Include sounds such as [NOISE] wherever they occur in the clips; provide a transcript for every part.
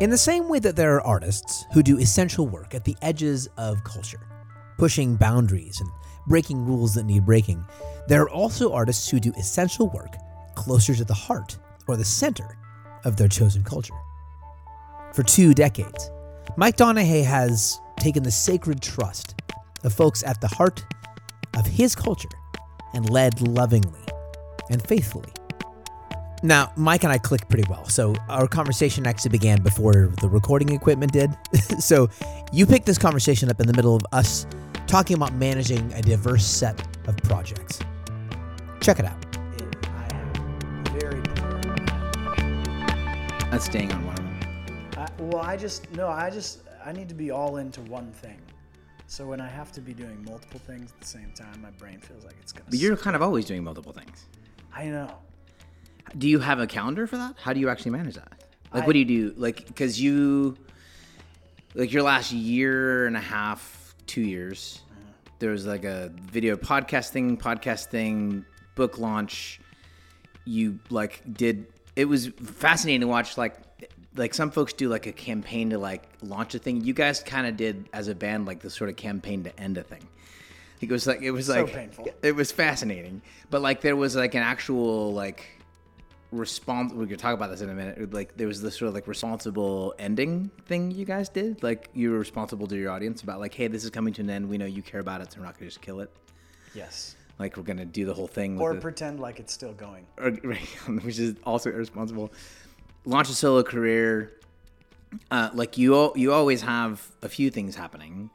In the same way that there are artists who do essential work at the edges of culture, pushing boundaries and breaking rules that need breaking, there are also artists who do essential work closer to the heart or the center of their chosen culture. For two decades, Mike Donehey has taken the sacred trust of folks at the heart of his culture and led lovingly and faithfully. Now, Mike and I clicked pretty well, so our conversation actually began before the recording equipment did. [LAUGHS] so you picked this conversation up in the middle of us talking about managing a diverse set of projects. Check it out. I am very. That's staying on one of them. I, well, I just no, I just I need to be all into one thing. So when I have to be doing multiple things at the same time, my brain feels like it's gonna. But you're kind of always doing multiple things. I know. Do you have a calendar for that? How do you actually manage that? Like, I- what do you do? Like, because you, like, your last year and a half, two years, there was like a video podcast thing, podcast thing, book launch. You like did. It was fascinating to watch. Like, like some folks do like a campaign to like launch a thing. You guys kind of did as a band like the sort of campaign to end a thing. It was like it was So like painful. It was fascinating, but like there was like an actual like respons we could talk about this in a minute like there was this sort of like responsible ending thing you guys did like you were responsible to your audience about like hey this is coming to an end we know you care about it so we're not gonna just kill it Yes. like we're gonna do the whole thing with Or the- pretend like it's still going. or- [LAUGHS] right, which is also irresponsible. Launch a solo career. Uh, like you, al- you always have a few things happening.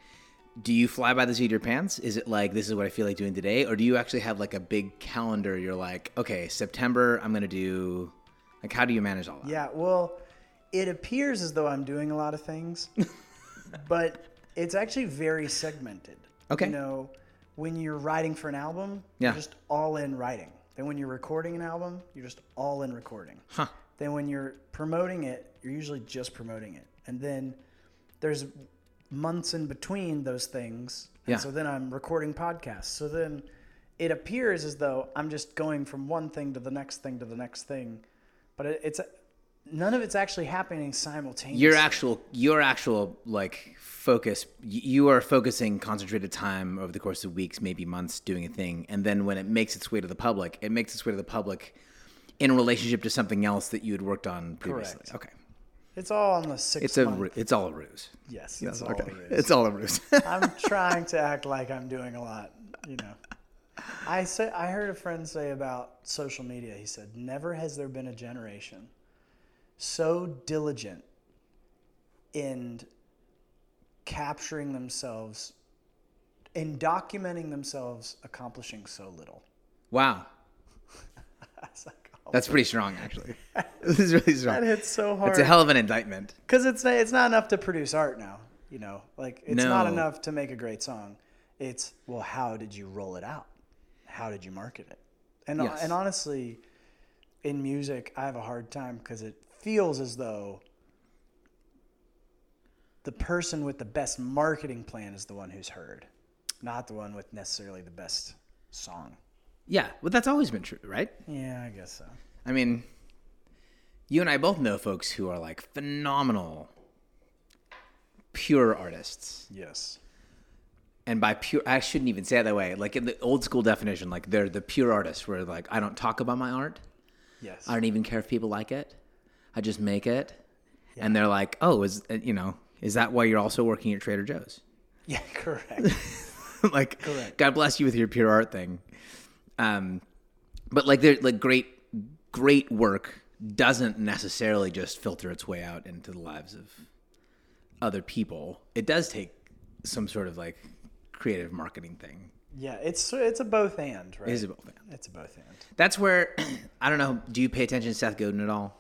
Do you fly by the seat of your pants? Is it like this is what I feel like doing today, or do you actually have like a big calendar? You're like, okay, September, I'm gonna do. Like, how do you manage all that? Yeah. Well, it appears as though I'm doing a lot of things, [LAUGHS] but it's actually very segmented. Okay. You know, when you're writing for an album, Yeah. you're just all in writing. Then when you're recording an album, you're just all in recording. Huh. Then when you're promoting it, you're usually just promoting it. And then there's months in between those things. And Yeah. so then I'm recording podcasts. So then it appears as though I'm just going from one thing to the next thing to the next thing. But it, it's none of it's actually happening simultaneously. Your actual, your actual like focus. You are focusing concentrated time over the course of weeks, maybe months, doing a thing, and then when it makes its way to the public, it makes its way to the public in relationship to something else that you had worked on previously. Correct. Okay, It's all on the six it's a, month. it's all a ruse. yes, it's all okay, it's all a ruse. [LAUGHS] I'm trying to act like I'm doing a lot, you know. I say I heard a friend say about social media. He said, "Never has there been a generation so diligent in capturing themselves in documenting themselves accomplishing so little." wow, [LAUGHS] I was like, that's pretty strong, actually. [LAUGHS] this is really strong. that hits so hard. It's a hell of an indictment. because it's it's not enough to produce art now. You know, like it's not enough to make a great song. It's well, how did you roll it out? How did you market it? And Yes. and honestly, in music, I have a hard time because it feels as though the person with the best marketing plan is the one who's heard, not the one with necessarily the best song. Yeah, well, that's always been true, right? Yeah, I guess so. I mean, you and I both know folks who are like phenomenal, pure artists. Yes. And by pure, I shouldn't even say it that way. Like in the old school definition, like they're the pure artists, where like I don't talk about my art. Yes. I don't even care if people like it. I just make it. And they're like, oh, is uh, you know, is that why you're also working at Trader Joe's? [LAUGHS] yeah, correct. [LAUGHS] like, Correct. God bless you with your pure art thing. Um, but like, they're like great, great work doesn't necessarily just filter its way out into the lives of other people. It does take some sort of like creative marketing thing. yeah, it's it's a both and, right? It is a both and. It's a both and. That's where [CLEARS THROAT] I don't know. Do you pay attention to Seth Godin at all?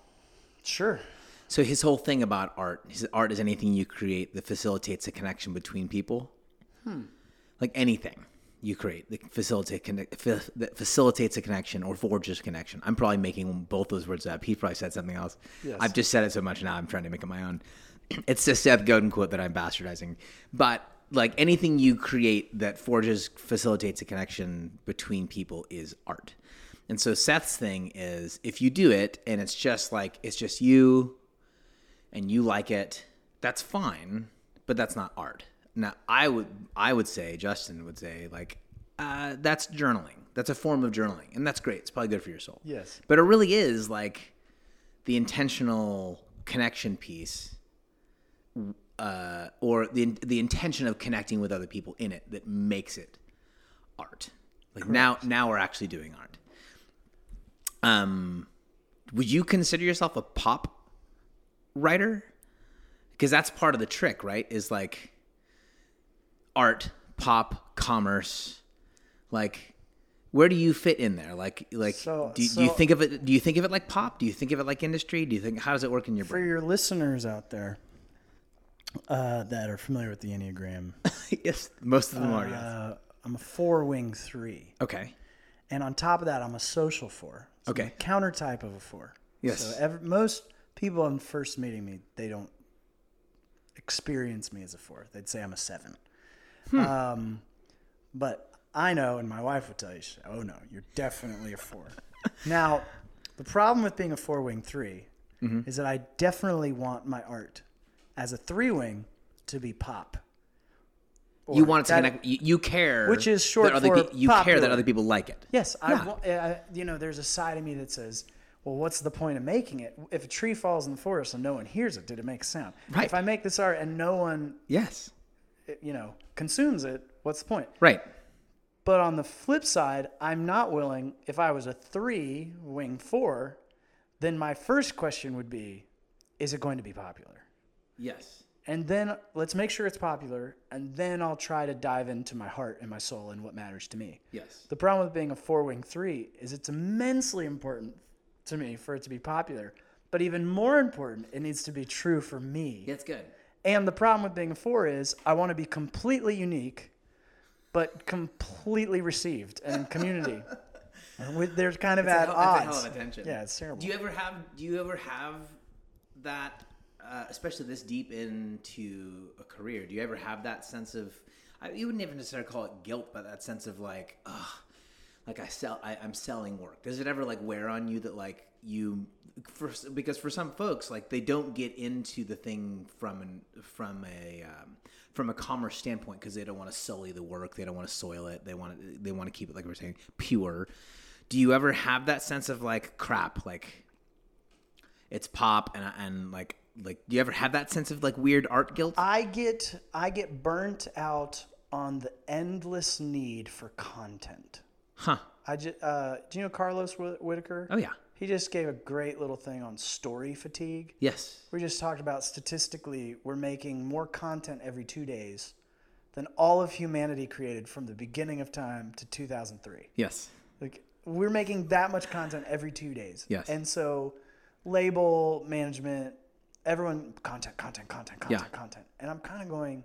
Sure. So his whole thing about art, his art is anything you create that facilitates a connection between people. Hmm. Like anything you create that facilitate connect, that facilitates a connection or forges a connection. I'm probably making both those words up. He probably said something else. Yes. I've just said it so much now. I'm trying to make it my own. [CLEARS THROAT] It's a Seth Godin quote that I'm bastardizing, but like anything you create that forges facilitates a connection between people is art. And so Seth's thing is if you do it and it's just like it's just you and you like it, that's fine, but that's not art. Now, I would I would say Justin would say like uh, that's journaling. That's a form of journaling, and that's great. It's probably good for your soul. Yes. But it really is like the intentional connection piece, uh, or the the intention of connecting with other people in it that makes it art. Like now, now we're actually doing art. Um, would you consider yourself a pop writer? Because that's part of the trick, right? Is like art, pop, commerce. Like, where do you fit in there? Like, like, So- do, do you think of it? Do you think of it like pop? Do you think of it like industry? Do you think how does it work in your For brain? For your listeners out there uh, that are familiar with the Enneagram, [LAUGHS] yes, most of them are. Yes. uh, I'm a four wing three. Okay. And on top of that, I'm a social four. So Okay. counter type of a four. Yes. So most people on first meeting me, they don't experience me as a four. They'd say I'm a seven. Hmm. Um, but I know, and my wife would tell you, oh no, you're definitely a four. [LAUGHS] now, the problem with being a four wing 3 Mm-hmm. is that I definitely want my art as a three wing to be pop. You want it to that- connect. You, you care, Which is short that other for pe- you care that other people like it. Yes, I, Yeah. wa- uh, you know, there's a side of me that says, well, what's the point of making it? If a tree falls in the forest and no one hears it, did it make a sound? Right. If I make this art and no one, Yes. You know, consumes it, what's the point? Right. But on the flip side, I'm not willing, if I was a three wing four, then my first question would be, is it going to be popular? Yes. And then let's make sure it's popular, and then I'll try to dive into my heart and my soul and what matters to me. Yes. The problem with being a four wing three is it's immensely important to me for it to be popular. But even more important, it needs to be true for me. That's good. And the problem with being a four is I want to be completely unique, but completely received and [LAUGHS] community. and we, they're kind of at It's a odds. hell of a tension. Yeah, it's terrible. Do you ever have? Do you ever have that? Uh, especially this deep into a career, do you ever have that sense of? I, you wouldn't even necessarily call it guilt, but that sense of like, ugh, like I sell, I, I'm selling work. Does it ever like wear on you that like you, for, because for some folks like they don't get into the thing from an from a um, from a commerce standpoint because they don't want to sully the work, they don't want to soil it, they want to, they want to keep it like we we're saying pure. Do you ever have that sense of like crap, like it's pop and and like like do you ever have that sense of like weird art guilt? I get I get burnt out on the endless need for content. Huh. I just, uh, do you know Carlos Whit- Whittaker? Oh yeah. He just gave a great little thing on story fatigue. Yes. We just talked about statistically, we're making more content every two days than all of humanity created from the beginning of time to 2003. Yes. Like we're making that much content every two days. Yes. And so, label management, everyone, content, content, content, content, Yeah. content. And I'm kind of going.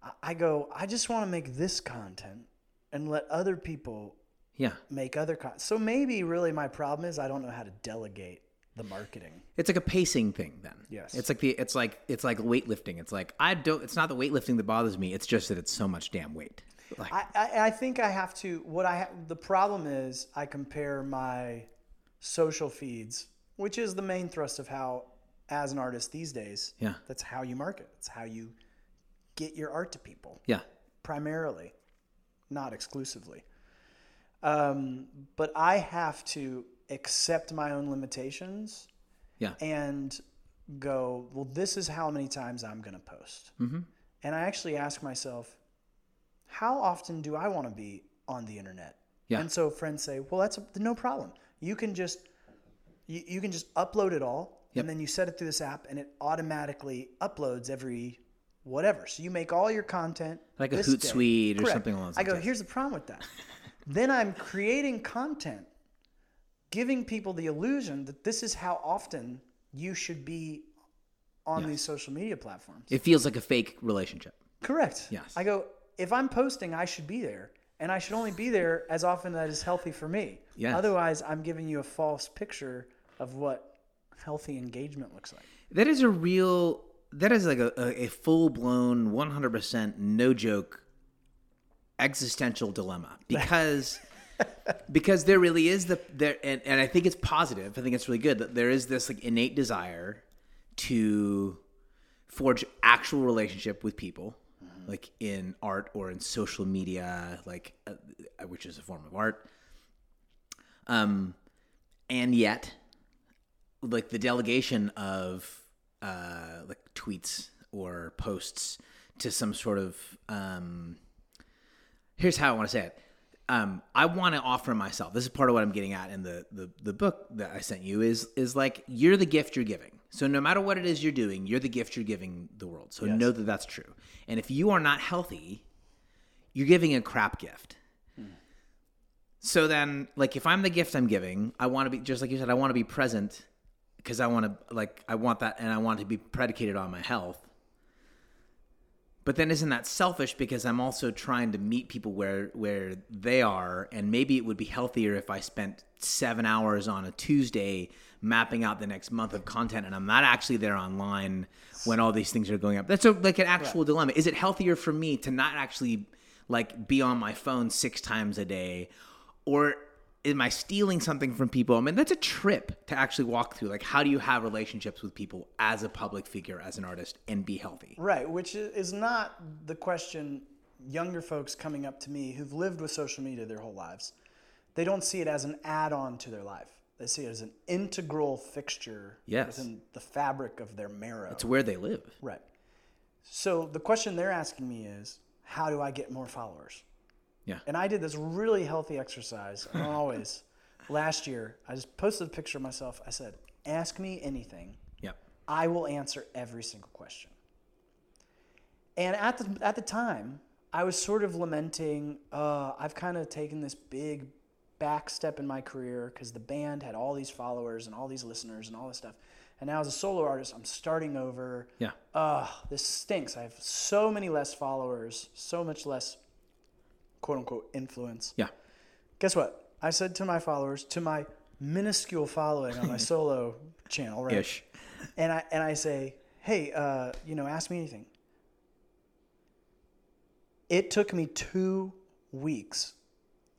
I- I go. I just want to make this content and let other people Yeah. make other. So maybe really my problem is I don't know how to delegate the marketing. It's like a pacing thing then. Yes. It's like the it's like it's like weightlifting. It's like I don't it's not the weightlifting that bothers me. It's just that it's so much damn weight. Like I, I, I think I have to. What I ha- the problem is, I compare my social feeds, which is the main thrust of how, as an artist these days, Yeah. that's how you market. It's how you get your art to people, yeah. primarily, not exclusively. Um, but I have to accept my own limitations Yeah. and go, well, this is how many times I'm going to post. Mm-hmm. And I actually ask myself, how often do I want to be on the internet? Yeah. And so friends say, well, that's no problem. You can just you, you can just upload it all, Yep. and then you set it through this app, and it automatically uploads every whatever. So you make all your content Like a. Hootsuite or something along those I go, here's the problem with that. [LAUGHS] then I'm creating content, giving people the illusion that this is how often you should be on these social media platforms. It feels like a fake relationship. Correct. Yes. I go, if I'm posting, I should be there. And I should only be there as often that is healthy for me. Yes. Otherwise, I'm giving you a false picture of what healthy engagement looks like. That is a real. That is like a, a, a full blown, one hundred percent no joke existential dilemma [LAUGHS] because because there really is the there and, and I think it's positive. I think it's really good that there is this like innate desire to forge actual relationship with people like in art or in social media like uh, which is a form of art um and yet like the delegation of uh like tweets or posts to some sort of um here's how I want to say it. Um, I want to offer myself. This is part of what I'm getting at in the, the the book that I sent you is is like you're the gift you're giving. So no matter what it is you're doing, you're the gift you're giving the world. So Yes. know that that's true. And if you are not healthy, you're giving a crap gift. So then, like, if I'm the gift I'm giving, I want to be just like you said. I want to be present because I want to like I want that, and I want to be predicated on my health. But then isn't that selfish because I'm also trying to meet people where where they are and maybe it would be healthier if I spent 7 hours on a Tuesday mapping out the next month of content and I'm not actually there online when all these things are going up. That's a, like an actual dilemma. Is it healthier for me to not actually like be on my phone 6 times a day or am I stealing something from people? I mean, that's a trip to actually walk through. Like, how do you have relationships with people as a public figure, as an artist, and be healthy? Right, which is not the question younger folks coming up to me who've lived with social media their whole lives. They don't see it as an add on to their life, they see it as an integral fixture Yes. within the fabric of their marrow. It's where they live. Right. So the question they're asking me is how do I get more followers? Yeah. And I did this really healthy exercise. [LAUGHS] Always. Last year, I just posted a picture of myself. I said, ask me anything. Yep. I will answer every single question. And at the, at the time, I was sort of lamenting, uh, I've kind of taken this big back step in my career because the band had all these followers and all these listeners and all this stuff. And now as a solo artist, I'm starting over. Yeah. Ugh, this stinks. I have so many less followers, so much less quote unquote influence. Yeah. Guess what? I said to my followers, to my minuscule following on my [LAUGHS] solo channel, right? Ish. And I and I say, hey, uh, you know, ask me anything. It took me two weeks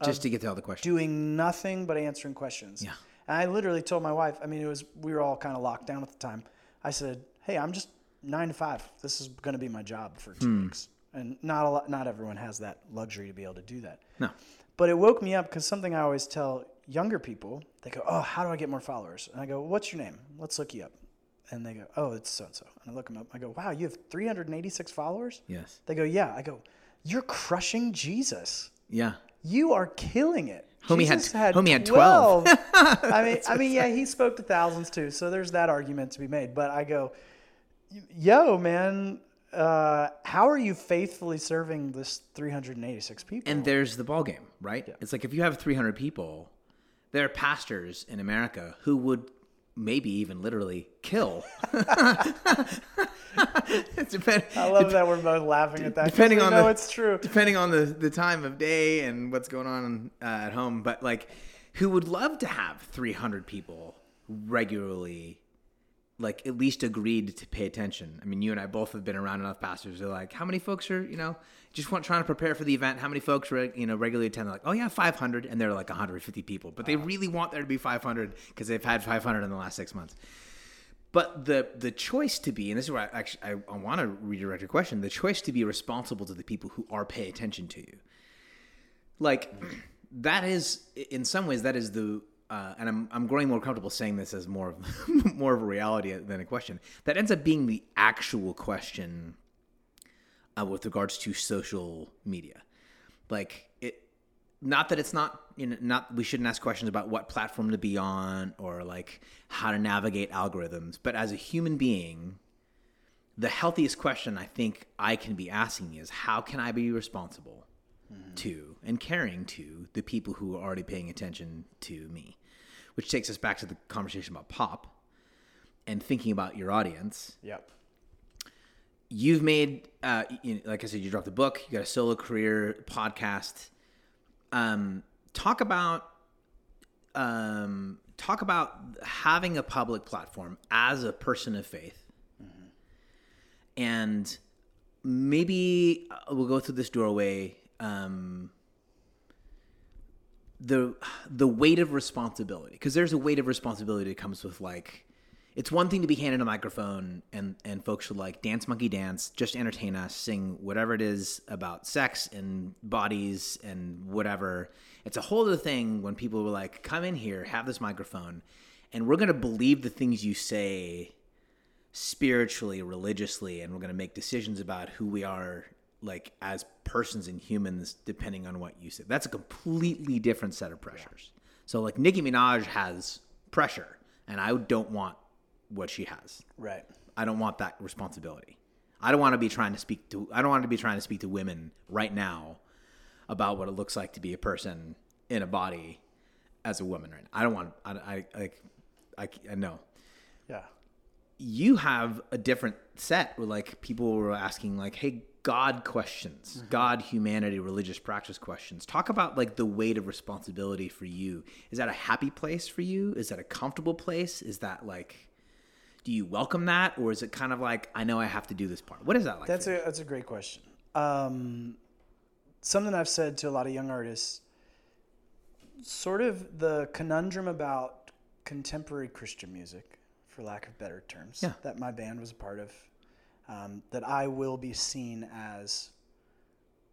Just to get to all the questions. doing nothing but answering questions. Yeah. And I literally told my wife, I mean, it was, we were all kind of locked down at the time. I said, hey, I'm just nine to five. This is going to be my job for two Hmm. weeks. And not a lot, not everyone has that luxury to be able to do that. No. But it woke me up because something I always tell younger people, they go, oh, how do I get more followers? And I go, what's your name? Let's look you up. And they go, oh, it's so and so. And I look them up. I go, wow, you have 386 followers? Yes. They go, yeah. I go, you're crushing Jesus. Yeah. You are killing it. Homie had- Jesus had, homie had 12. [LAUGHS] I mean, I mean, yeah, he spoke to thousands too. So there's that argument to be made. But I go, yo, man, uh, how are you faithfully serving this 386 people? And there's the ball game, right? It's like if you have 300 people, there are pastors in America who would maybe even literally kill. [LAUGHS] [LAUGHS] Depend- I love that we're both laughing at that. depending on know the it's true. depending on the the time of day and what's going on uh, at home but like who would love to have 300 people regularly like at least agreed to pay attention. I mean you and i both have been around enough pastors. Who are like how many folks are you know just want trying to prepare for the event? How many folks are you know regularly attend? They're like oh yeah 500 and they're like 150 people. But they really want there to be 500 because they've had 500 in the last six months. But the the choice to be, and this is where I actually I, I want to redirect your question. The choice to be responsible to the people who are pay attention to you, like [CLEARS THROAT] that is in some ways that is the. Uh, and I'm, I'm growing more comfortable saying this as more of [LAUGHS] more of a reality than a question. That ends up being the actual question uh, with regards to social media. Like it, not that it's not you know not we shouldn't ask questions about what platform to be on or like how to navigate algorithms but as a human being the healthiest question i think i can be asking is how can i be responsible to and caring to the people who are already paying attention to me which takes us back to the conversation about pop and thinking about your audience. Yep. you've made uh, you know, like i said you dropped a book you got a solo career podcast. Um, talk about um, talk about having a public platform as a person of faith. And maybe we'll go through this doorway um, the the weight of responsibility because there's a weight of responsibility that comes with like it's one thing to be handed a microphone and and folks should like dance monkey dance, just entertain us, sing whatever it is about sex and bodies and whatever. It's a whole other thing when people were like, "Come in here, have this microphone, and we're gonna believe the things you say." spiritually religiously and we're going to make decisions about who we are like as persons and humans depending on what you say that's a completely different set of pressures so like nicki minaj has pressure and i don't want what she has Right. i don't want that responsibility i don't want to be trying to speak to i don't want to be trying to speak to women right now about what it looks like to be a person in a body as a woman right now. i don't want i, I like I, I know Yeah. you have a different set where like people were asking like hey god questions god humanity religious practice questions. Talk about like the weight of responsibility for you. Is that a happy place for you? Is that a comfortable place? Is that like do you welcome that? Or is it kind of like i know i have to do this part? What is that like That's a that's a great question. Um, something I've said to a lot of young artists. Sort of the conundrum about contemporary Christian music, for lack of better terms, Yeah. that my band was a part of, um, that I will be seen as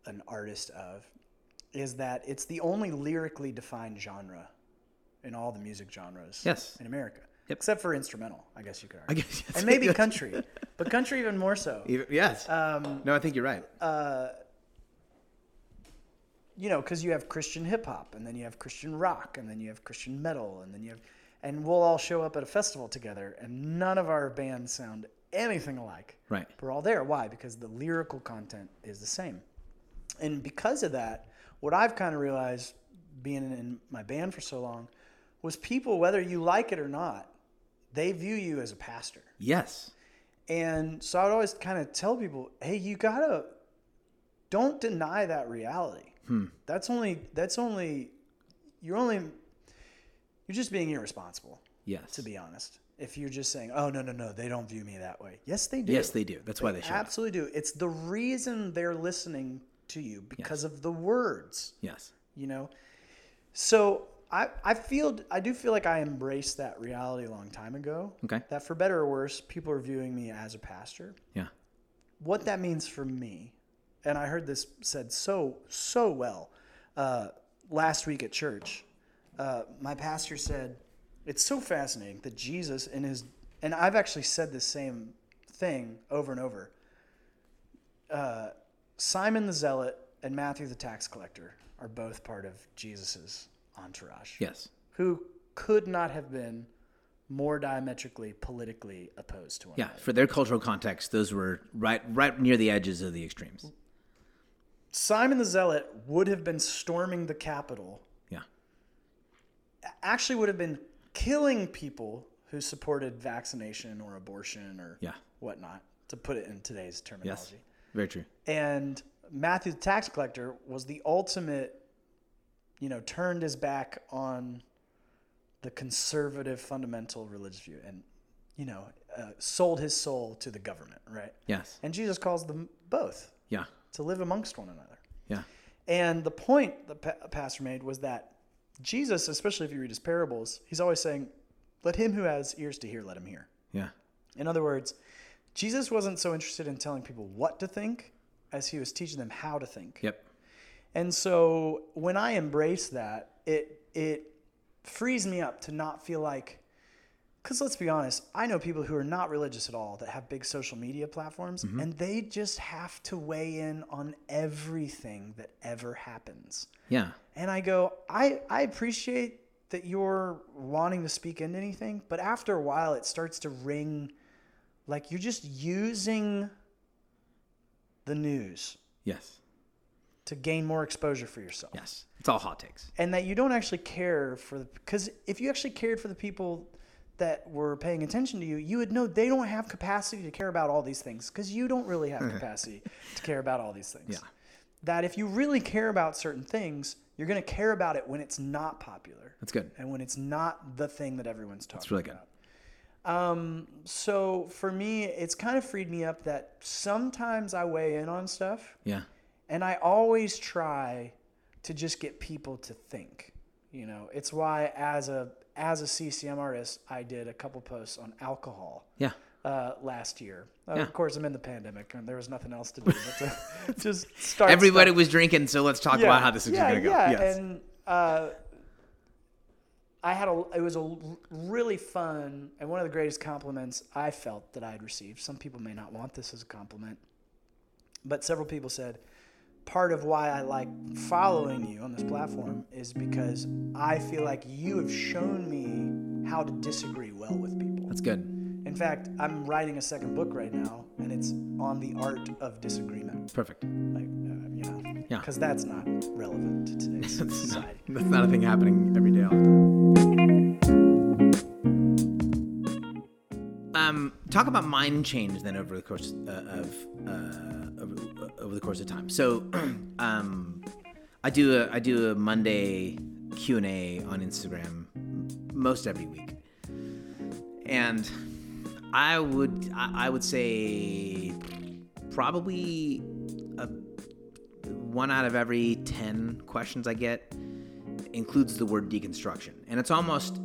an artist of, is that it's the only lyrically defined genre in all the music genres Yes. in America. Yep. Except for instrumental, I guess you could I argue. guess yes. and maybe [LAUGHS] country, but country even more so. Even- yes Um, no i think you're right you know, because you have Christian hip hop, and then you have Christian rock, and then you have Christian metal, and then you have, and we'll all show up at a festival together, and none of our bands sound anything alike. right We're all there. Why? Because the lyrical content is the same. And because of that, what I've kind of realized being in my band for so long was people, whether you like it or not, they view you as a pastor. yes And so I would always kind of tell people, hey, you gotta don't deny that reality. Hmm. That's only that's only you're only you're just being irresponsible, yes to be honest. If you're just saying, oh no no no, they don't view me that way. Yes, they do. yes they do that's why they should absolutely do. It's the reason they're listening to you because of the words yes you know so I, I feel i do feel like i embraced that reality a long time ago Okay. that for better or worse people are viewing me as a pastor yeah what that means for me and i heard this said so so well uh, last week at church uh, my pastor said it's so fascinating that jesus in his and i've actually said the same thing over and over. Uh, simon the zealot and matthew the tax collector are both part of jesus's entourage. Yes. Who could not have been more diametrically politically opposed to one yeah another. for their cultural context those were right right near the edges of the extremes. Simon the Zealot would have been storming the Capitol, yeah. Actually, would have been killing people who supported vaccination or abortion or Yeah. whatnot, to put it in today's terminology. yes very true And Matthew the tax collector was the ultimate, you know, turned his back on the conservative fundamental religious view and, you know, uh, sold his soul to the government, right? yes And Jesus calls them both yeah to live amongst one another. yeah And the point the pa- pastor made was that Jesus, especially if you read his parables, he's always saying, "Let him who has ears to hear, let him hear." yeah In other words, Jesus wasn't so interested in telling people what to think as he was teaching them how to think. yep And so when I embrace that, it it frees me up to not feel like because let's be honest, I know people who are not religious at all that have big social media platforms, mm-hmm. and they just have to weigh in on everything that ever happens. yeah. And I go, I, I appreciate that you're wanting to speak into anything, but after a while, it starts to ring like you're just using the news yes. to gain more exposure for yourself. yes. It's all hot takes. And that you don't actually care for the, because if you actually cared for the people that were paying attention to you, you would know they don't have capacity to care about all these things because you don't really have capacity to care about all these things. Yeah. That if you really care about certain things, you're going to care about it when it's not popular that's good and when it's not the thing that everyone's talking That's really good. Um, so for me, it's kind of freed me up that sometimes I weigh in on stuff yeah and I always try to just get people to think. You know, it's why as a as a CCM artist, I did a couple posts on alcohol Yeah. uh, last year. Uh, Yeah. Of course, I'm in the pandemic, and there was nothing else to do but to [LAUGHS] just start. Everybody stuff. was drinking, so let's talk about how this is yeah, going to go. Yeah, Yes. and uh, I had a. It was a really fun and one of the greatest compliments I felt that I had received. Some people may not want this as a compliment, but several people said part of why I like following you on this platform is because I feel like you have shown me how to disagree well with people. That's good. In fact, I'm writing a second book right now, and it's on the art of disagreement. Perfect. Like, uh, you know, Yeah. because that's not relevant to today's [LAUGHS] society. That's not a thing happening every day all the Um, talk about mind change then over the course uh, of uh, over, over the course of time. So, [CLEARS THROAT] um, I do a I do a Monday Q and A on Instagram most every week, and I would I, I would say probably a, one out of every ten questions I get includes the word deconstruction, and it's almost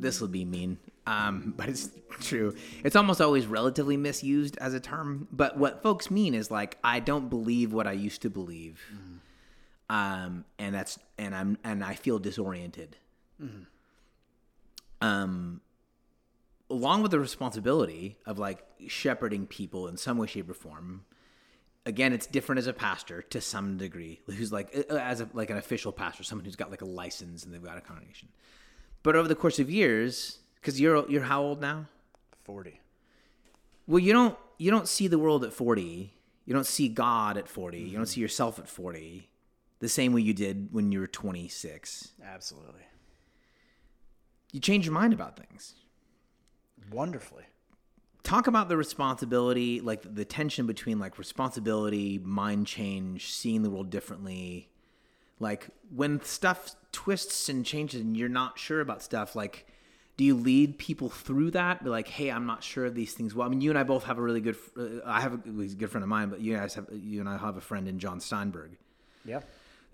this will be mean, um, [LAUGHS] but it's true. It's almost always relatively misused as a term. But what folks mean is like, I don't believe what I used to believe, um, and that's and I'm and I feel disoriented. Um, along with the responsibility of like shepherding people in some way, shape, or form. Again, it's different as a pastor to some degree, who's like as a, like an official pastor, someone who's got like a license and they've got a congregation. But over the course of years, because you're you're how old now? Forty. Well, you don't you don't see the world at forty. You don't see God at 40 You don't mm-hmm. see yourself at forty, the same way you did when you were twenty six. Absolutely. You change your mind about things. Wonderfully. Talk about the responsibility, like the tension between like responsibility, mind change, seeing the world differently. Like when stuff twists and changes and you're not sure about stuff, like do you lead people through that? Be like, hey, I'm not sure of these things. Well, I mean, you and I both have a really good. Uh, I have a, he's a good friend of mine, but you guys have you and I have a friend in John Steinberg. Yeah.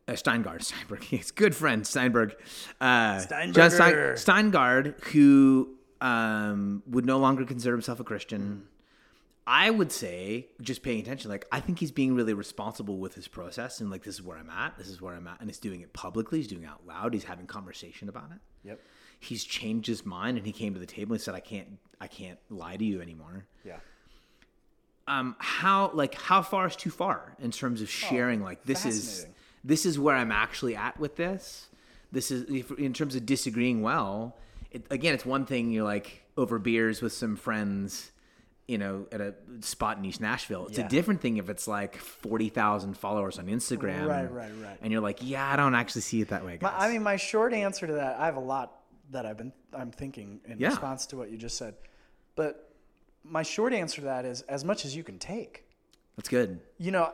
Uh, Steingard, [LAUGHS] Steinberg. He's a good friend, Steinberg. Uh, John. Stein, Steingard, who um, would no longer consider himself a Christian. I would say, just paying attention, like I think he's being really responsible with his process, and like this is where I'm at, this is where I'm at, and he's doing it publicly, he's doing it out loud, he's having conversation about it. Yep. He's changed his mind, and he came to the table and said, "I can't, I can't lie to you anymore." Yeah. um how like how far is too far in terms of sharing like this is this is where i'm actually at with this this is if, in terms of disagreeing well it, again it's one thing you're like over beers with some friends you know at a spot in east nashville it's Yeah. a different thing if it's like 40000 followers on instagram Right, right, right. and you're like yeah i don't actually see it that way My, guys. I mean, my short answer to that, I have a lot that I've been I'm thinking in Yeah. response to what you just said, but my short answer to that is as much as you can take. that's good You know,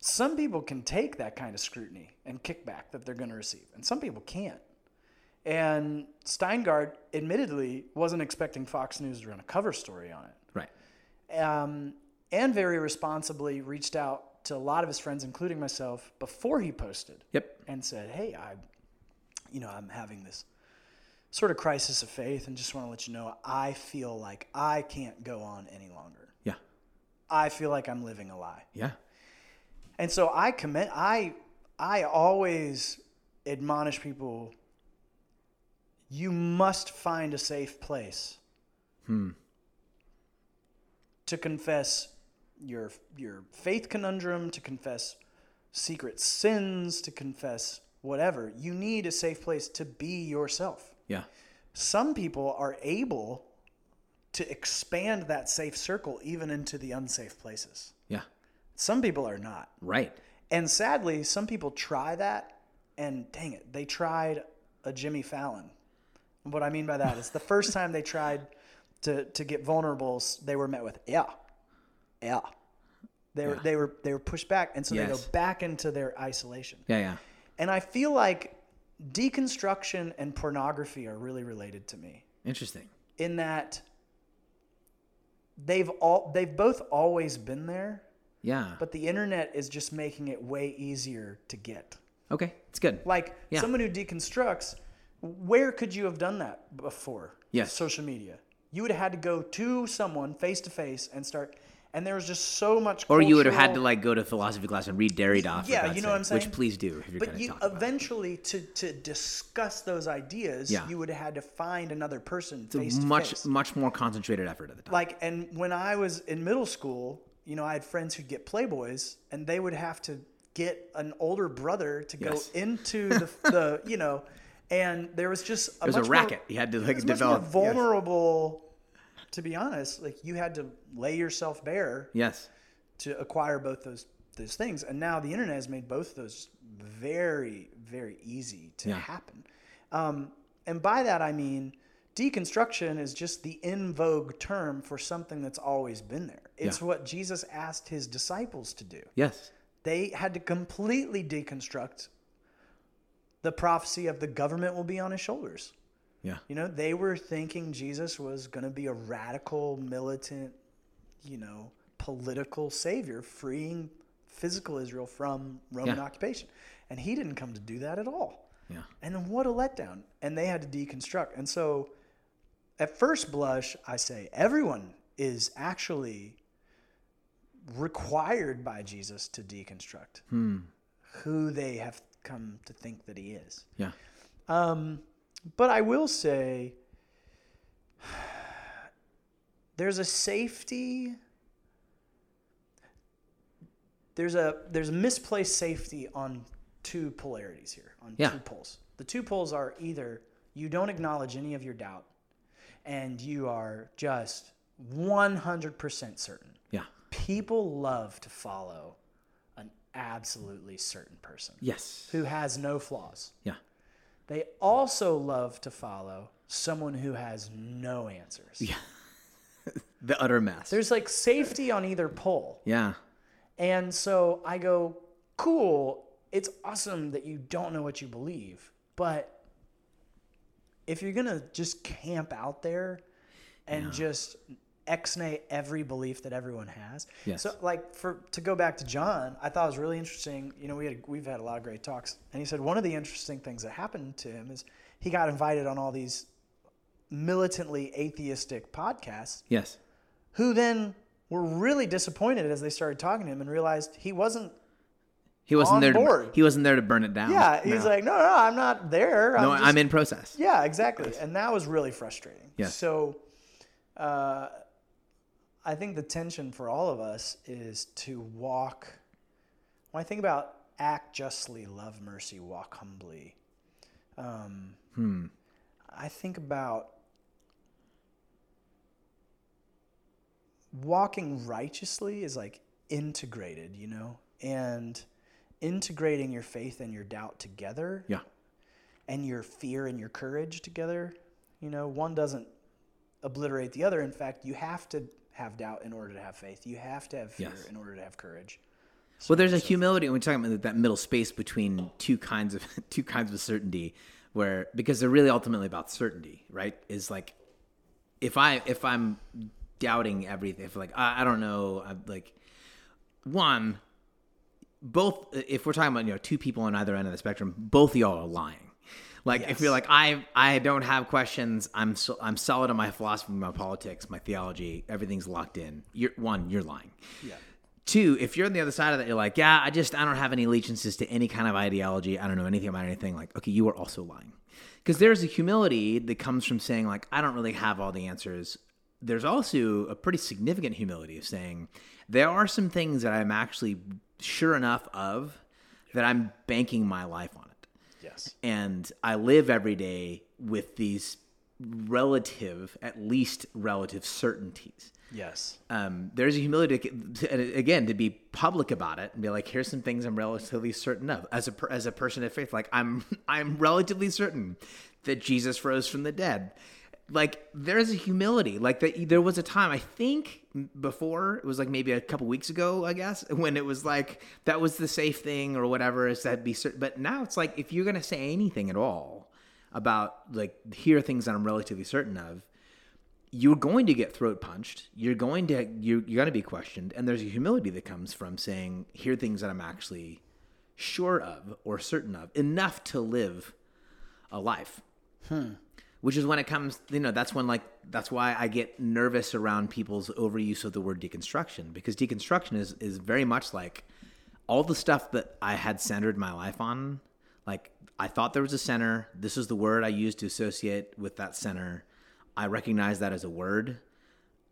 some people can take that kind of scrutiny and kickback that they're going to receive, and some people can't. And Steingard, admittedly, wasn't expecting Fox News to run a cover story on it. right um, and very responsibly reached out to a lot of his friends, including myself, before he posted yep and said, "Hey, I, you know, I'm having this sort of crisis of faith, and just want to let you know, I feel like I can't go on any longer. yeah I feel like I'm living a lie." yeah And so I commit I I always admonish people you must find a safe place hmm. to confess your your faith conundrum, to confess secret sins, to confess whatever. You need a safe place to be yourself. Yeah Some people are able to expand that safe circle even into the unsafe places. yeah Some people are not. right And sadly, some people try that, and dang it, they tried a Jimmy Fallon. What I mean by that is the [LAUGHS] first time they tried to, to get vulnerables, they were met with yeah, yeah. They were they were they were pushed back, and so they go back into their isolation. yeah yeah And I feel like deconstruction and pornography are really related to me interesting in that they've all they've both always been there, yeah but the internet is just making it way easier to get. okay it's good Like Yeah. someone who deconstructs where could you have done that before? Yes. Social media. You would have had to go to someone face to face and start, and there was just so much. Or you would have had to like go to philosophy class and read Derrida. Yeah, you know what I'm saying? Which please do if you're But you talk about it. eventually to to discuss those ideas, Yeah. you would have had to find another person to much face. much more concentrated effort at the time. Like, and when I was in middle school, you know, I had friends who'd get Playboys, and they would have to get an older brother to go Yes. into [LAUGHS] the, the you know, and there was just a It was a much more- racket. You had to, like, develop- more yes. To be honest, like you had to lay yourself bare yes. to acquire both those those things, and now the internet has made both of those very very easy to Yeah. happen. Um, and by that I mean deconstruction is just the in vogue term for something that's always been there. It's Yeah. what Jesus asked his disciples to do. Yes. They had to completely deconstruct the prophecy of the government will be on his shoulders. Yeah. You know, they were thinking Jesus was going to be a radical, militant, you know, political savior, freeing physical Israel from Roman Yeah. occupation. And he didn't come to do that at all. Yeah. And then what a letdown. And they had to deconstruct. And so at first blush, I say everyone is actually required by Jesus to deconstruct who they have come to think that he is. Yeah. Um, but I will say [SIGHS] there's a safety there's a there's a misplaced safety on two polarities here on Yeah. two poles. The two poles are either you don't acknowledge any of your doubt and you are just 100% certain. Yeah. People love to follow an absolutely certain person Yes. who has no flaws. Yeah. They also love to follow someone who has no answers. Yeah. [LAUGHS] The utter mess. There's like safety on either pole. yeah. And so I go, cool, it's awesome that you don't know what you believe, but if you're going to just camp out there and just exnay every belief that everyone has. Yes. So like for to go back to John, I thought it was really interesting. You know, we had we've had a lot of great talks, and he said one of the interesting things that happened to him is he got invited on all these militantly atheistic podcasts Yes. who then were really disappointed as they started talking to him and realized he wasn't He wasn't On there. board. To, he wasn't there to burn it down. yeah he's No. like no no i'm not there no, I'm, I'm in process. yeah exactly and that was really frustrating Yes. so uh, i think the tension for all of us is to walk when i think about act justly love mercy walk humbly um, Hmm. i think about walking righteously is like integrated, you know, and integrating your faith and your doubt together Yeah. and your fear and your courage together. You know, one doesn't obliterate the other. In fact, you have to have doubt in order to have faith. You have to have fear Yes. in order to have courage. Well, there's a humility when we're talking about that middle space between two kinds of [LAUGHS] two kinds of certainty, where because they're really ultimately about certainty, right? Is like if I if I'm doubting everything, if like I, I don't know, I'm like one, both if we're talking about you know two people on either end of the spectrum, both y'all are lying. Like if you're like I I don't have questions, I'm so, I'm solid on my philosophy, my politics, my theology, everything's locked in. You're one, you're lying. Yeah. Two, if you're on the other side of that, you're like, yeah, I just I don't have any allegiances to any kind of ideology. I don't know anything about anything. Like, okay, you are also lying, because there's a humility that comes from saying like, I don't really have all the answers. There's also a pretty significant humility of saying there are some things that I'm actually sure enough of that I'm banking my life on it Yes. and I live every day with these relative, at least relative certainties. Yes. Um, there's a humility to, to- again to be public about it and be like, here's some things I'm relatively certain of as a per, as a person of faith. Like I'm [LAUGHS] I'm relatively certain that Jesus rose from the dead. Like there's a humility. Like that there was a time I think before it was like maybe a couple weeks ago I guess [LAUGHS] when it was like that was the safe thing or whatever is that be certain. But now it's like if you're gonna say anything at all about like here are things that I'm relatively certain of you're going to get throat punched. You're going to you're, you're going to be questioned, and there's a humility that comes from saying, "Here are things that I'm actually sure of or certain of enough to live a life." Hmm. Which is when it comes, you know, that's when like that's why I get nervous around people's overuse of the word deconstruction because deconstruction is is very much like all the stuff that I had centered my life on. Like I thought there was a center. This is the word I used to associate with that center. I recognize that as a word,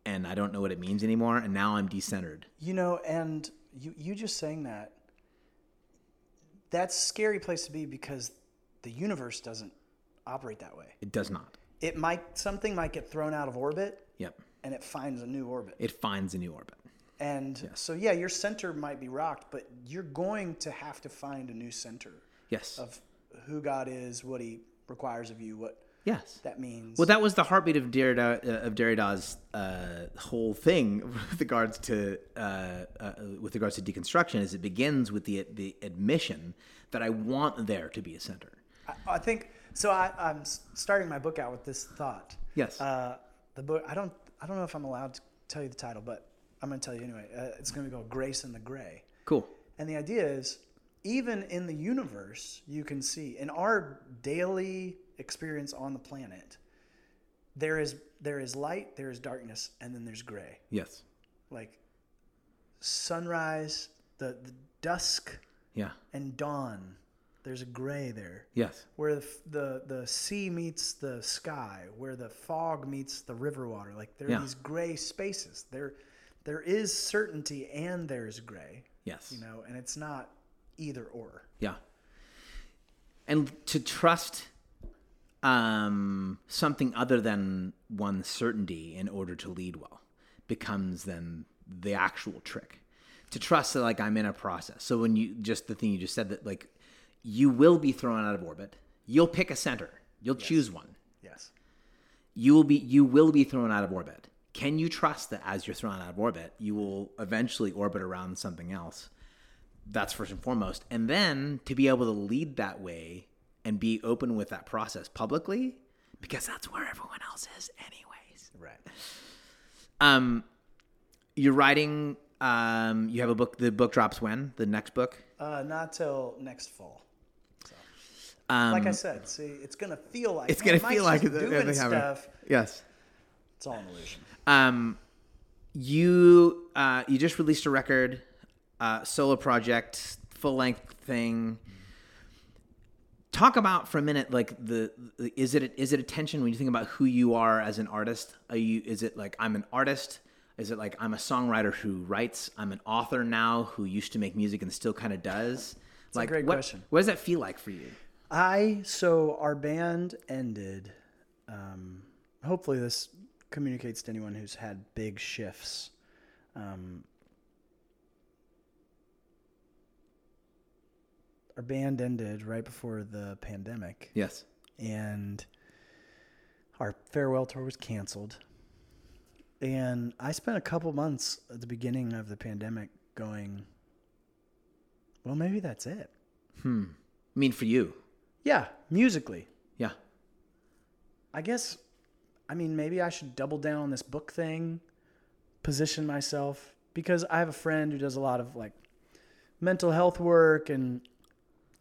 and I don't know what it means anymore. And now I'm decentered. You know, and you you just saying that that's scary place to be because the universe doesn't operate that way. It does not. It might something might get thrown out of orbit Yep. and it finds a new orbit. It finds a new orbit. And so yeah, your center might be rocked, but you're going to have to find a new center Yes. of who God is, what he requires of you, what yes. that means. Well, that was the heartbeat of Derrida, uh, of Derrida's uh, whole thing [LAUGHS] with regards to uh, uh, with regards to deconstruction. Is it begins with the the admission that I want there to be a center. I, I think so. I, I'm starting my book out with this thought. Yes. Uh, the book. I don't. I don't know if I'm allowed to tell you the title, but I'm going to tell you anyway. Uh, it's going to go Grace in the Gray. Cool. And the idea is, even in the universe, you can see in our daily experience on the planet, there is there is light, there is darkness, and then there's gray. Yes. Like sunrise, the, the dusk, Yeah. and dawn. There's a gray there. Yes. Where the, the the sea meets the sky, where the fog meets the river water. Like there are Yeah. these gray spaces. There there is certainty and there's gray Yes. you know, and it's not either or. Yeah. And to trust um, something other than one's certainty in order to lead well becomes then the actual trick. To trust that, like, I'm in a process. So when you just the thing you just said that, like, you will be thrown out of orbit. You'll pick a center. You'll choose one. Yes. You will be you will be thrown out of orbit. Can you trust that as you're thrown out of orbit, you will eventually orbit around something else? That's first and foremost. And then to be able to lead that way and be open with that process publicly, because that's where everyone else is, anyways. Right. Um, you're writing. Um, you have a book. The book drops when? The next book. Uh, not till next fall. Um, Like I said, see, it's gonna feel like it's gonna feel like doing happening. stuff. Yes. It's all an illusion. Um, you uh, you just released a record, uh, solo project, full length thing. Talk about for a minute, like the, the is it is it a tension when you think about who you are as an artist? Are you is it like I'm an artist? Is it like I'm a songwriter who writes? I'm an author now who used to make music and still kind of does. a like great what, question. What does that feel like for you? I so our band ended. Um, hopefully, this communicates to anyone who's had big shifts. Um, our band ended right before the pandemic, Yes. and our farewell tour was canceled. And I spent a couple months at the beginning of the pandemic going, well, maybe that's it. Hmm. I mean, for you, Yeah, musically. yeah, I guess, I mean, maybe I should double down on this book thing, position myself, because I have a friend who does a lot of like mental health work and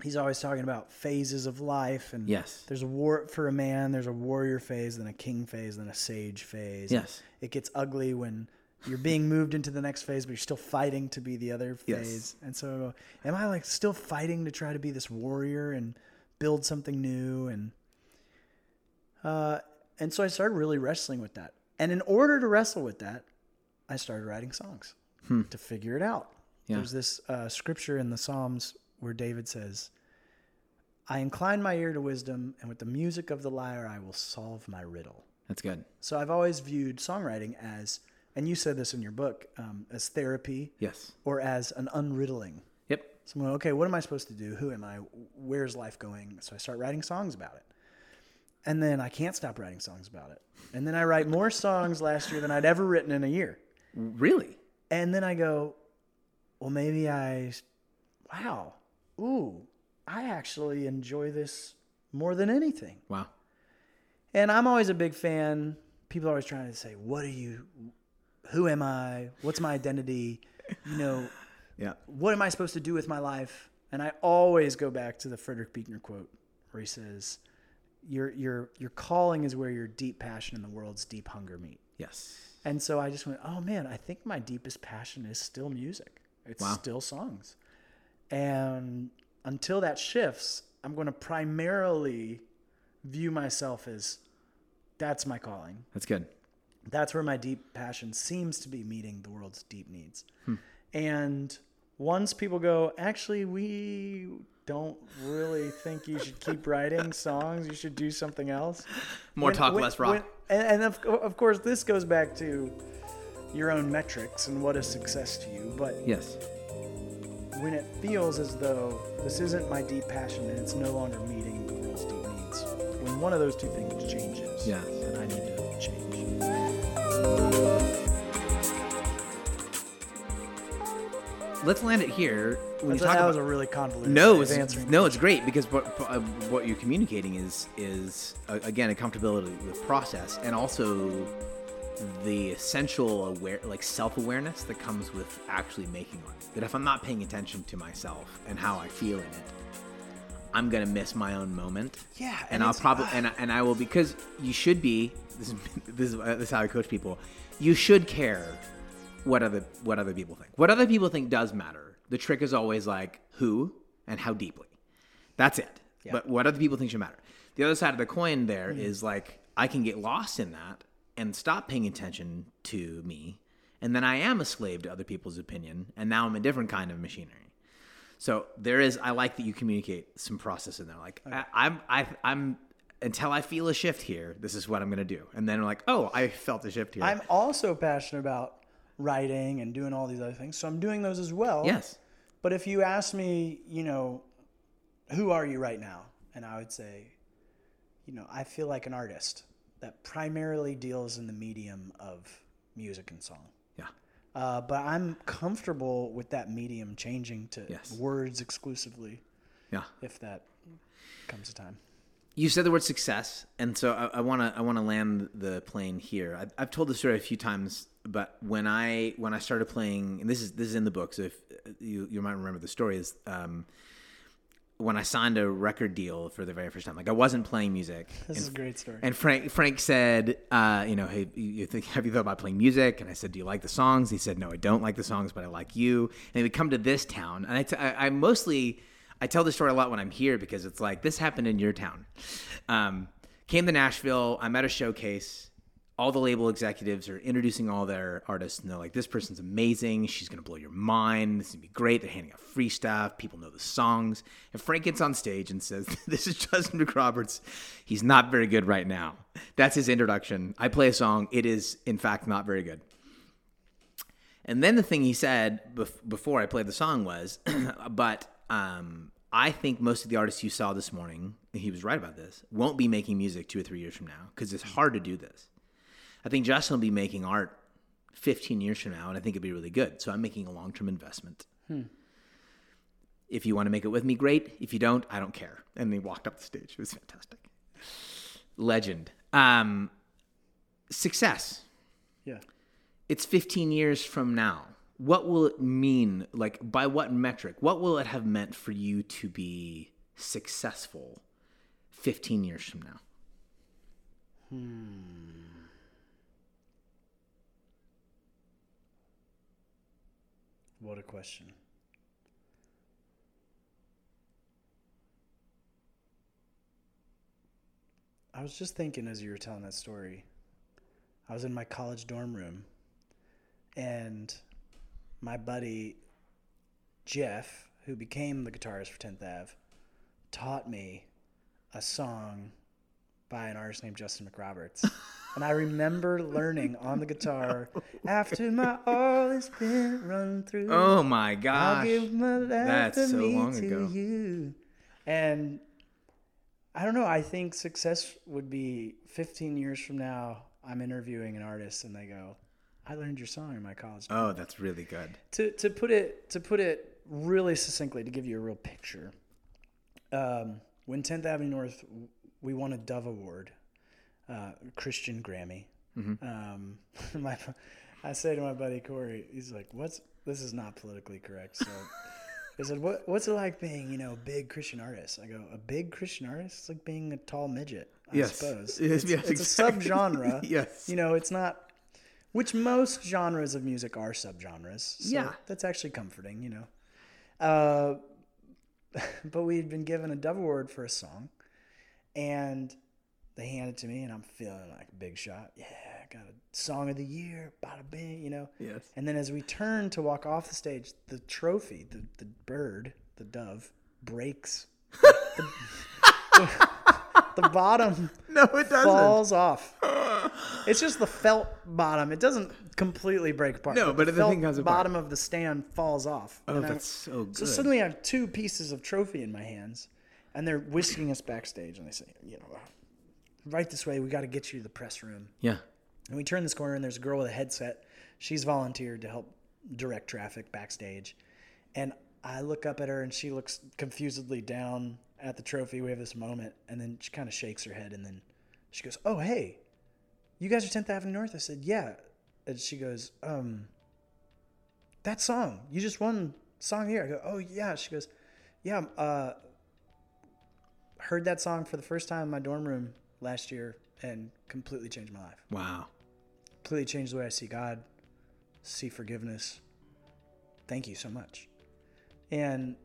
he's always talking about phases of life. And yes, there's a war for a man, there's a warrior phase, then a king phase, then a sage phase. Yes. It gets ugly when you're being moved into the next phase, but you're still fighting to be the other phase Yes. phase. And so, am I like still fighting to try to be this warrior and build something new? And uh, and so I started really wrestling with that. And in order to wrestle with that, I started writing songs to figure it out. Yeah. There's this uh, scripture in the Psalms where David says, I incline my ear to wisdom, and with the music of the lyre, I will solve my riddle. that's good. So I've always viewed songwriting as, and you said this in your book, um, as therapy Yes. or as an unriddling. So I'm going, okay, what am I supposed to do? Who am I? Where's life going? So I start writing songs about it. And then I can't stop writing songs about it. And then I write more songs last year than I'd ever written in a year. Really? And then I go, well, maybe I, wow, ooh, I actually enjoy this more than anything. Wow. And I'm always a big fan. People are always trying to say, what are you, who am I? What's my identity? You know, Yeah. what am I supposed to do with my life? And I always go back to the Frederick Buechner quote where he says, your your your calling is where your deep passion and the world's deep hunger meet. Yes. And so I just went, oh man, I think my deepest passion is still music. It's Wow. still songs. And until that shifts, I'm going to primarily view myself as that's my calling. That's good. That's where my deep passion seems to be meeting the world's deep needs. Hmm. And once people go, actually, we don't really think you should keep writing songs, you should do something else. More When- talk, when- less rock. when- and and of, of course, this goes back to your own metrics and what is success to you. But yes. when it feels as though this isn't my deep passion and it's no longer meeting the world's deep needs, when one of those two things changes, Yes. then I need to change. Let's land it here. When That's- you talk that about, was a really convoluted no, it's, no, it's great because what uh, what you're communicating is is uh, again a comfortability with process and also the essential aware like self awareness that comes with actually making art. That if I'm not paying attention to myself and how I feel in it, I'm gonna miss my own moment. Yeah, and, and I'll probably and I- and I will because you should be. This is [LAUGHS] this is, this is how I coach people. You should care what other what other people think. What other people think does matter. The trick is always like who and how deeply. That's it. But what other people think should matter. The other side of the coin there mm-hmm. is like I can get lost in that and stop paying attention to me, and then I am a slave to other people's opinion, and now I'm a different kind of machinery. So there is. I like that you communicate some process in there. Like I, I'm, I, I'm until I feel a shift here. This is what I'm gonna do, and then I'm like, oh, I felt a shift here. I'm also passionate about writing and doing all these other things, so I'm doing those as well. yes. But if you ask me, you know, who are you right now? And I would say, you know, I feel like an artist that primarily deals in the medium of music and song. Yeah. Uh, but I'm comfortable with that medium changing to Yes. words exclusively Yeah. if that comes to time. You said the word success, and so I want to I want to land the plane here. I've, I've told the story a few times, but when I when I started playing, and this is this is in the book, so if you you might remember the story is um, when I signed a record deal for the very first time. Like I wasn't playing music. [LAUGHS] This and is a great story. And Frank Frank said, uh, you know, hey, you think [LAUGHS] have you thought about playing music? And I said, do you like the songs? He said, no, I don't like the songs, but I like you. And we come to this town, and I, t- I, I mostly I tell this story a lot when I'm here because it's like this happened in your town. Um, came to Nashville. I'm at a showcase. All the label executives are introducing all their artists, and they're like, "This person's amazing. She's gonna blow your mind. This is gonna be great." They're handing out free stuff. People know the songs. And Frank gets on stage and says, [LAUGHS] "This is Justin McRoberts. He's not very good right now." That's his introduction. I play a song. It is, in fact, not very good. And then the thing he said bef- before I played the song was, [CLEARS THROAT] but um, I think most of the artists you saw this morning, he was right about this, won't be making music two or three years from now because it's hard to do this. I think Justin will be making art 15 years from now, and I think it'd be really good. So I'm making a long term investment. If you want to make it with me, great. If you don't, I don't care. And he walked up the stage. It was fantastic. Legend. Um, success Yeah. it's 15 years from now what will it mean like by what metric what will it have meant for you to be successful 15 years from now Hmm. What a question. I was just thinking as you were telling that story. I was in my college dorm room and my buddy Jeff, who became the guitarist for 10th Ave, taught me a song by an artist named Justin McRoberts. [LAUGHS] and I remember learning on the guitar, after my all has been run through. oh my I'll gosh give my life that's so me long to ago. you. And I don't know. I think success would be 15 years from now. I'm interviewing an artist, and they go, "I learned your song in my college." oh that's really good To to put it to put it really succinctly, to give you a real picture, um, when 10th Avenue North, we won a Dove Award, uh, Christian Grammy. Um, [LAUGHS] my, I say to my buddy Corey, he's like, "What's this is not politically correct." So [LAUGHS] They said, "What what's it like being, you know, a big Christian artist?" I go, "A big Christian artist? It's like being a tall midget, I Yes. suppose. It's, [LAUGHS] yes, it's exactly. a subgenre. Yes. you know, it's not. Which most genres of music are subgenres. So Yeah. that's actually comforting, you know. Uh, [LAUGHS] but we had been given a Dove Award for a song, and they handed it to me, and I'm feeling like a big shot. Yeah, I got a song of the year, bada bing, you know. Yes. And then as we turn to walk off the stage, the trophy, the, the bird, the dove, breaks. the, [LAUGHS] the- the bottom [LAUGHS] No, it doesn't. falls off. [LAUGHS] It's just the felt bottom. It doesn't completely break apart. No, but the felt thing comes apart. bottom of the stand falls off. Oh, And I- that's so good. so suddenly I have two pieces of trophy in my hands, and they're whisking us backstage, and they say, you know, right this way. We got to get you to the press room. yeah. And we turn this corner, and there's a girl with a headset. She's volunteered to help direct traffic backstage. And I look up at her, and she looks confusedly down at the trophy. We have this moment, and then she kind of shakes her head, and then she goes, "Oh, hey, you guys are 10th Avenue North." I said, "Yeah," and she goes, "Um, that song you just won song here." I go, "Oh yeah." She goes, "Yeah, uh, heard that song for the first time in my dorm room last year, and completely changed my life." Wow. completely changed the way I see God, see forgiveness. Thank you so much. And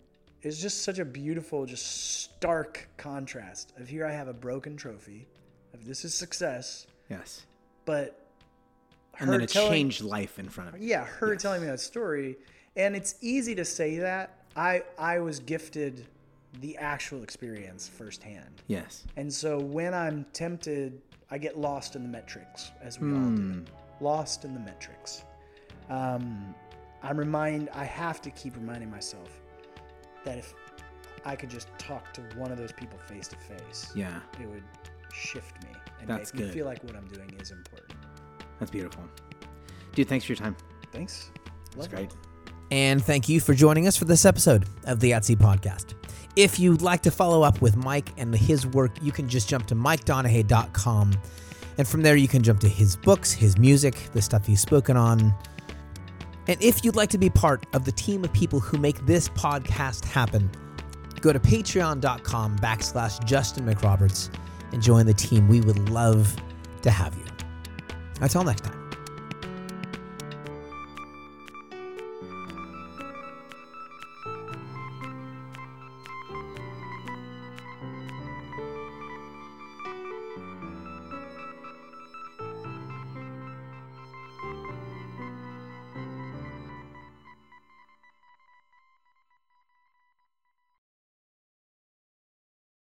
it's just such a beautiful, just stark contrast of here I have a broken trophy, of this is success, Yes. but And then her it telling- changed life in front of me. yeah, her telling me that story, and it's easy to say that. I I was gifted the actual experience firsthand. Yes. And so when I'm tempted, I get lost in the metrics, as we all Hmm. do. Lost in the metrics. Um, I'm remind. I have to keep reminding myself that if I could just talk to one of those people face to face, Yeah. it would shift me and That's make me feel like what I'm doing is important. That's beautiful. Dude, thanks for your time. Thanks. That's great. it. And thank you for joining us for this episode of the Etsy Podcast. If you'd like to follow up with Mike and his work, you can just jump to mikedonehey.com. And from there, you can jump to his books, his music, the stuff he's spoken on. And if you'd like to be part of the team of people who make this podcast happen, go to patreon.com backslash Justin McRoberts and join the team. We would love to have you. Until next time.